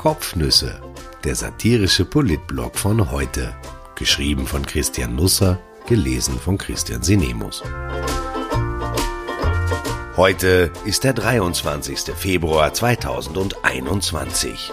Kopfnüsse, der satirische Politblog von heute. Geschrieben von Christian Nusser, gelesen von Christian Sinemus. Heute ist der 23. Februar 2021.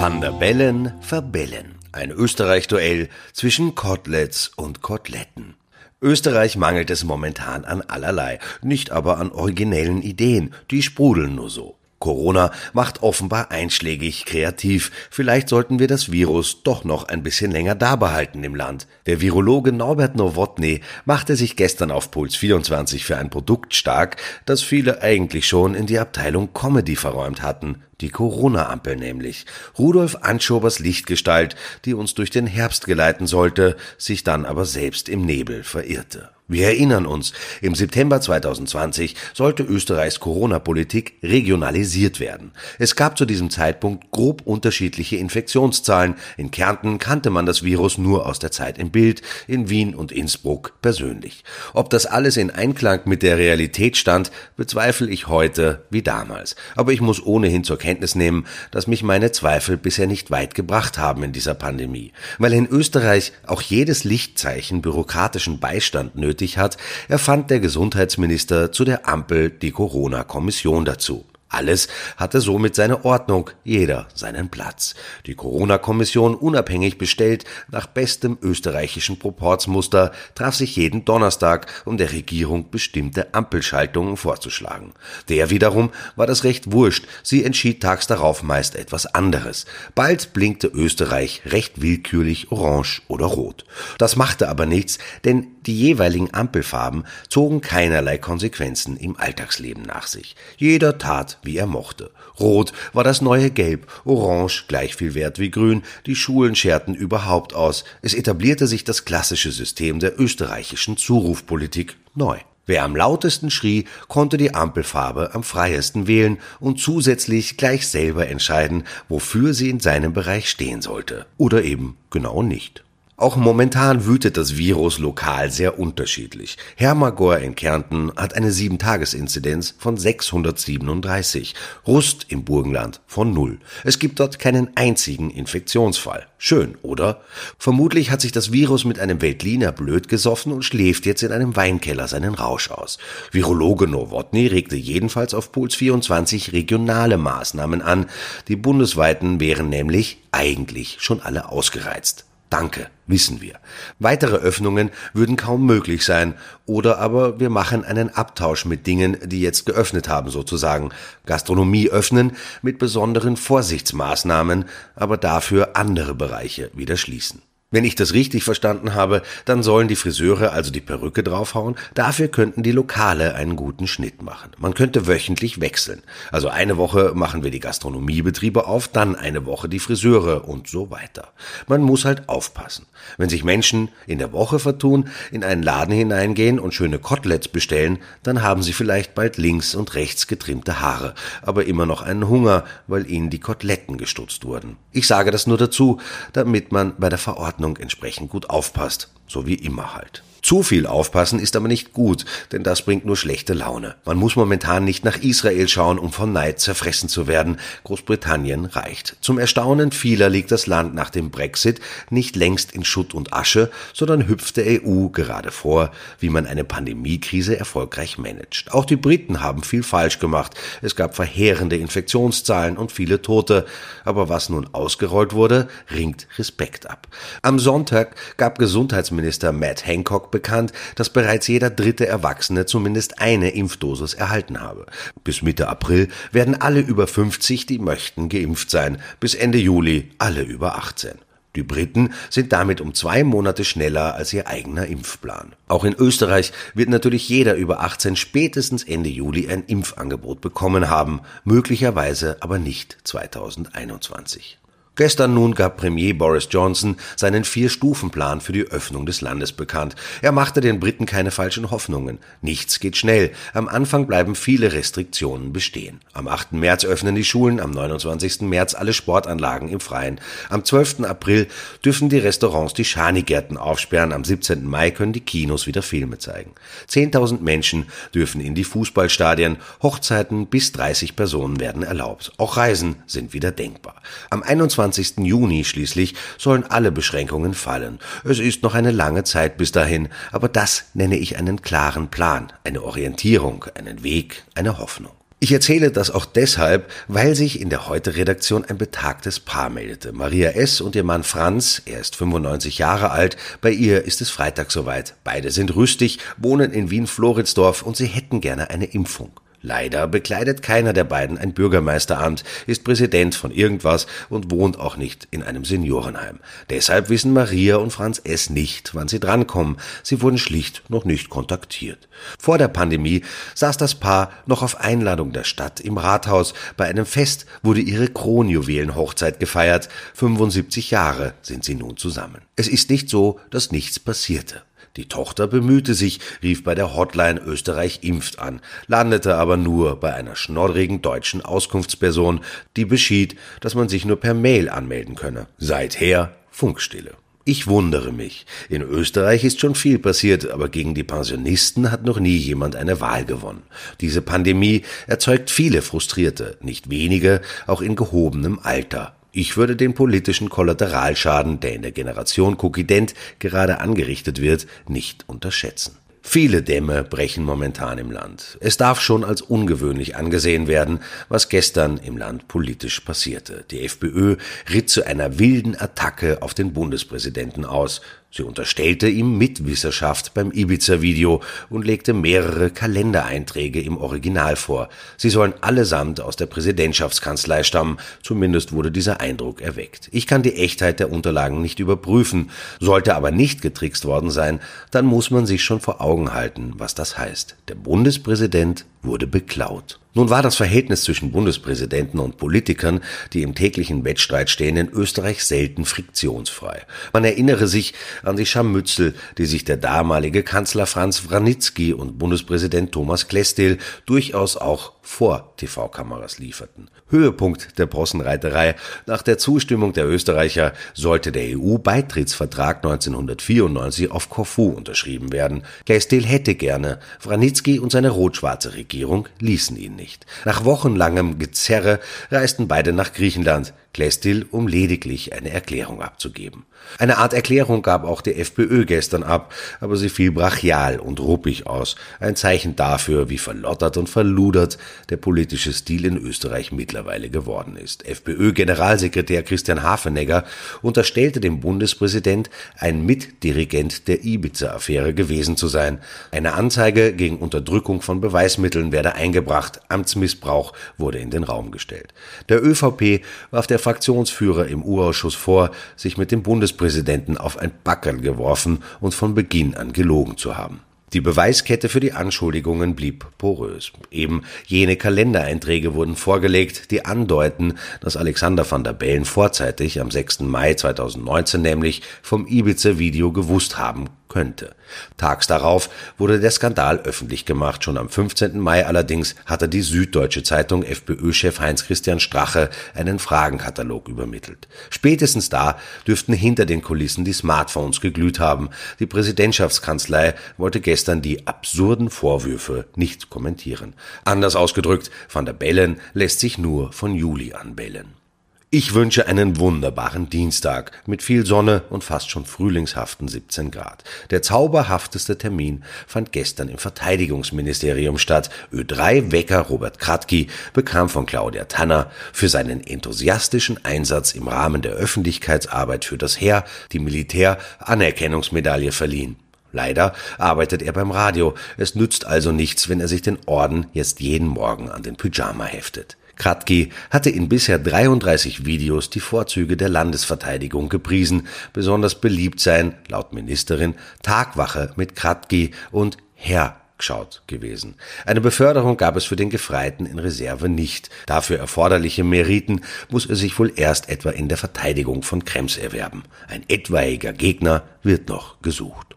Van der Bellen verbellen. Ein Österreich-Duell zwischen Koteletts und Koteletten. Österreich mangelt es momentan an allerlei, nicht aber an originellen Ideen, die sprudeln nur so. Corona macht offenbar einschlägig kreativ. Vielleicht sollten wir das Virus doch noch ein bisschen länger da behalten im Land. Der Virologe Norbert Nowotny machte sich gestern auf Puls 24 für ein Produkt stark, das viele eigentlich schon in die Abteilung Comedy verräumt hatten. Die Corona-Ampel nämlich. Rudolf Anschobers Lichtgestalt, die uns durch den Herbst geleiten sollte, sich dann aber selbst im Nebel verirrte. Wir erinnern uns, im September 2020 sollte Österreichs Corona-Politik regionalisiert werden. Es gab zu diesem Zeitpunkt grob unterschiedliche Infektionszahlen. In Kärnten kannte man das Virus nur aus der Zeit im Bild, in Wien und Innsbruck persönlich. Ob das alles in Einklang mit der Realität stand, bezweifle ich heute wie damals. Aber ich muss ohnehin zur Kenntnis nehmen, dass mich meine Zweifel bisher nicht weit gebracht haben in dieser Pandemie. Weil in Österreich auch jedes Lichtzeichen bürokratischen Beistand nötig nötig hat, erfand der Gesundheitsminister zu der Ampel die Corona-Kommission dazu. Alles hatte somit seine Ordnung, jeder seinen Platz. Die Corona-Kommission, unabhängig bestellt, nach bestem österreichischen Proportsmuster, traf sich jeden Donnerstag, um der Regierung bestimmte Ampelschaltungen vorzuschlagen. Der wiederum war das recht wurscht, sie entschied tags darauf meist etwas anderes. Bald blinkte Österreich recht willkürlich orange oder rot. Das machte aber nichts, denn die jeweiligen Ampelfarben zogen keinerlei Konsequenzen im Alltagsleben nach sich. Jeder tat, wie er mochte. Rot war das neue Gelb, Orange gleich viel wert wie Grün, die Schulen scherten überhaupt aus. Es etablierte sich das klassische System der österreichischen Zurufpolitik neu. Wer am lautesten schrie, konnte die Ampelfarbe am freiesten wählen und zusätzlich gleich selber entscheiden, wofür sie in seinem Bereich stehen sollte. Oder eben genau nicht. Auch momentan wütet das Virus lokal sehr unterschiedlich. Hermagor in Kärnten hat eine 7-Tages-Inzidenz von 637, Rust im Burgenland von null. Es gibt dort keinen einzigen Infektionsfall. Schön, oder? Vermutlich hat sich das Virus mit einem Veltliner blöd gesoffen und schläft jetzt in einem Weinkeller seinen Rausch aus. Virologe Nowotny regte jedenfalls auf Puls 24 regionale Maßnahmen an. Die bundesweiten wären nämlich eigentlich schon alle ausgereizt. Danke, wissen wir. Weitere Öffnungen würden kaum möglich sein, oder aber wir machen einen Abtausch mit Dingen, die jetzt geöffnet haben sozusagen. Gastronomie öffnen mit besonderen Vorsichtsmaßnahmen, aber dafür andere Bereiche wieder schließen. Wenn ich das richtig verstanden habe, dann sollen die Friseure also die Perücke draufhauen. Dafür könnten die Lokale einen guten Schnitt machen. Man könnte wöchentlich wechseln. Also eine Woche machen wir die Gastronomiebetriebe auf, dann eine Woche die Friseure und so weiter. Man muss halt aufpassen. Wenn sich Menschen in der Woche vertun, in einen Laden hineingehen und schöne Koteletts bestellen, dann haben sie vielleicht bald links und rechts getrimmte Haare, aber immer noch einen Hunger, weil ihnen die Koteletten gestutzt wurden. Ich sage das nur dazu, damit man bei der Verordnung Ordnung entsprechend gut aufpasst. So wie immer halt. Zu viel aufpassen ist aber nicht gut, denn das bringt nur schlechte Laune. Man muss momentan nicht nach Israel schauen, um von Neid zerfressen zu werden. Großbritannien reicht. Zum Erstaunen vieler liegt das Land nach dem Brexit nicht längst in Schutt und Asche, sondern hüpft der EU gerade vor, wie man eine Pandemiekrise erfolgreich managt. Auch die Briten haben viel falsch gemacht. Es gab verheerende Infektionszahlen und viele Tote. Aber was nun ausgerollt wurde, ringt Respekt ab. Am Sonntag gab Gesundheitsminister Matt Hancock bekannt, dass bereits jeder dritte Erwachsene zumindest eine Impfdosis erhalten habe. Bis Mitte April werden alle über 50, die möchten, geimpft sein. Bis Ende Juli alle über 18. Die Briten sind damit um zwei Monate schneller als ihr eigener Impfplan. Auch in Österreich wird natürlich jeder über 18 spätestens Ende Juli ein Impfangebot bekommen haben, möglicherweise aber nicht 2021. Gestern nun gab Premier Boris Johnson seinen Vier-Stufen-Plan für die Öffnung des Landes bekannt. Er machte den Briten keine falschen Hoffnungen. Nichts geht schnell. Am Anfang bleiben viele Restriktionen bestehen. Am 8. März öffnen die Schulen, am 29. März alle Sportanlagen im Freien. Am 12. April dürfen die Restaurants die Schanigärten aufsperren. Am 17. Mai können die Kinos wieder Filme zeigen. 10.000 Menschen dürfen in die Fußballstadien. Hochzeiten bis 30 Personen werden erlaubt. Auch Reisen sind wieder denkbar. Am 21. 25. Juni schließlich sollen alle Beschränkungen fallen. Es ist noch eine lange Zeit bis dahin, aber das nenne ich einen klaren Plan, eine Orientierung, einen Weg, eine Hoffnung. Ich erzähle das auch deshalb, weil sich in der Heute-Redaktion ein betagtes Paar meldete. Maria S. und ihr Mann Franz, er ist 95 Jahre alt, bei ihr ist es Freitag soweit. Beide sind rüstig, wohnen in Wien-Floridsdorf und sie hätten gerne eine Impfung. Leider bekleidet keiner der beiden ein Bürgermeisteramt, ist Präsident von irgendwas und wohnt auch nicht in einem Seniorenheim. Deshalb wissen Maria und Franz S. nicht, wann sie drankommen. Sie wurden schlicht noch nicht kontaktiert. Vor der Pandemie saß das Paar noch auf Einladung der Stadt im Rathaus. Bei einem Fest wurde ihre Kronjuwelenhochzeit gefeiert. 75 Jahre sind sie nun zusammen. Es ist nicht so, dass nichts passierte. Die Tochter bemühte sich, rief bei der Hotline Österreich impft an, landete aber nur bei einer schnoddrigen deutschen Auskunftsperson, die beschied, dass man sich nur per Mail anmelden könne. Seither Funkstille. Ich wundere mich. In Österreich ist schon viel passiert, aber gegen die Pensionisten hat noch nie jemand eine Wahl gewonnen. Diese Pandemie erzeugt viele Frustrierte, nicht wenige, auch in gehobenem Alter. Ich würde den politischen Kollateralschaden, der in der Generation Kokident gerade angerichtet wird, nicht unterschätzen. Viele Dämme brechen momentan im Land. Es darf schon als ungewöhnlich angesehen werden, was gestern im Land politisch passierte. Die FPÖ ritt zu einer wilden Attacke auf den Bundespräsidenten aus. Sie unterstellte ihm Mitwisserschaft beim Ibiza-Video und legte mehrere Kalendereinträge im Original vor. Sie sollen allesamt aus der Präsidentschaftskanzlei stammen, zumindest wurde dieser Eindruck erweckt. Ich kann die Echtheit der Unterlagen nicht überprüfen, sollte aber nicht getrickst worden sein, dann muss man sich schon vor Augen halten, was das heißt. Der Bundespräsident wurde beklaut. Nun war das Verhältnis zwischen Bundespräsidenten und Politikern, die im täglichen Wettstreit stehen, in Österreich selten friktionsfrei. Man erinnere sich an die Scharmützel, die sich der damalige Kanzler Franz Wranitzky und Bundespräsident Thomas Klestil durchaus auch vor TV-Kameras lieferten. Höhepunkt der Possenreiterei. Nach der Zustimmung der Österreicher sollte der EU-Beitrittsvertrag 1994 auf Korfu unterschrieben werden. Klestil hätte gerne, Wranitzky und seine rot-schwarze Regierung ließen ihn nicht. Nach wochenlangem Gezerre reisten beide nach Griechenland. Klestil, um lediglich eine Erklärung abzugeben. Eine Art Erklärung gab auch die FPÖ gestern ab, aber sie fiel brachial und ruppig aus. Ein Zeichen dafür, wie verlottert und verludert der politische Stil in Österreich mittlerweile geworden ist. FPÖ-Generalsekretär Christian Hafenegger unterstellte dem Bundespräsident, ein Mitdirigent der Ibiza-Affäre gewesen zu sein. Eine Anzeige gegen Unterdrückung von Beweismitteln werde eingebracht, Amtsmissbrauch wurde in den Raum gestellt. Der ÖVP warf der Fraktionsführer im U-Ausschuss vor, sich mit dem Bundespräsidenten auf ein Backerl geworfen und von Beginn an gelogen zu haben. Die Beweiskette für die Anschuldigungen blieb porös. Eben jene Kalendereinträge wurden vorgelegt, die andeuten, dass Alexander van der Bellen vorzeitig am 6. Mai 2019 nämlich vom Ibiza-Video gewusst haben könnte. Tags darauf wurde der Skandal öffentlich gemacht. Schon am 15. Mai allerdings hatte die Süddeutsche Zeitung FPÖ-Chef Heinz-Christian Strache einen Fragenkatalog übermittelt. Spätestens da dürften hinter den Kulissen die Smartphones geglüht haben. Die Präsidentschaftskanzlei wollte gestern die absurden Vorwürfe nicht kommentieren. Anders ausgedrückt, Van der Bellen lässt sich nur von Juli anbellen. Ich wünsche einen wunderbaren Dienstag mit viel Sonne und fast schon frühlingshaften 17 Grad. Der zauberhafteste Termin fand gestern im Verteidigungsministerium statt. Ö3-Wecker Robert Kratky bekam von Claudia Tanner für seinen enthusiastischen Einsatz im Rahmen der Öffentlichkeitsarbeit für das Heer die Militär-Anerkennungsmedaille verliehen. Leider arbeitet er beim Radio. Es nützt also nichts, wenn er sich den Orden jetzt jeden Morgen an den Pyjama heftet. Kratky hatte in bisher 33 Videos die Vorzüge der Landesverteidigung gepriesen. Besonders beliebt seien, laut Ministerin, Tagwache mit Kratky und Herr geschaut gewesen. Eine Beförderung gab es für den Gefreiten in Reserve nicht. Dafür erforderliche Meriten muss er sich wohl erst etwa in der Verteidigung von Krems erwerben. Ein etwaiger Gegner wird noch gesucht.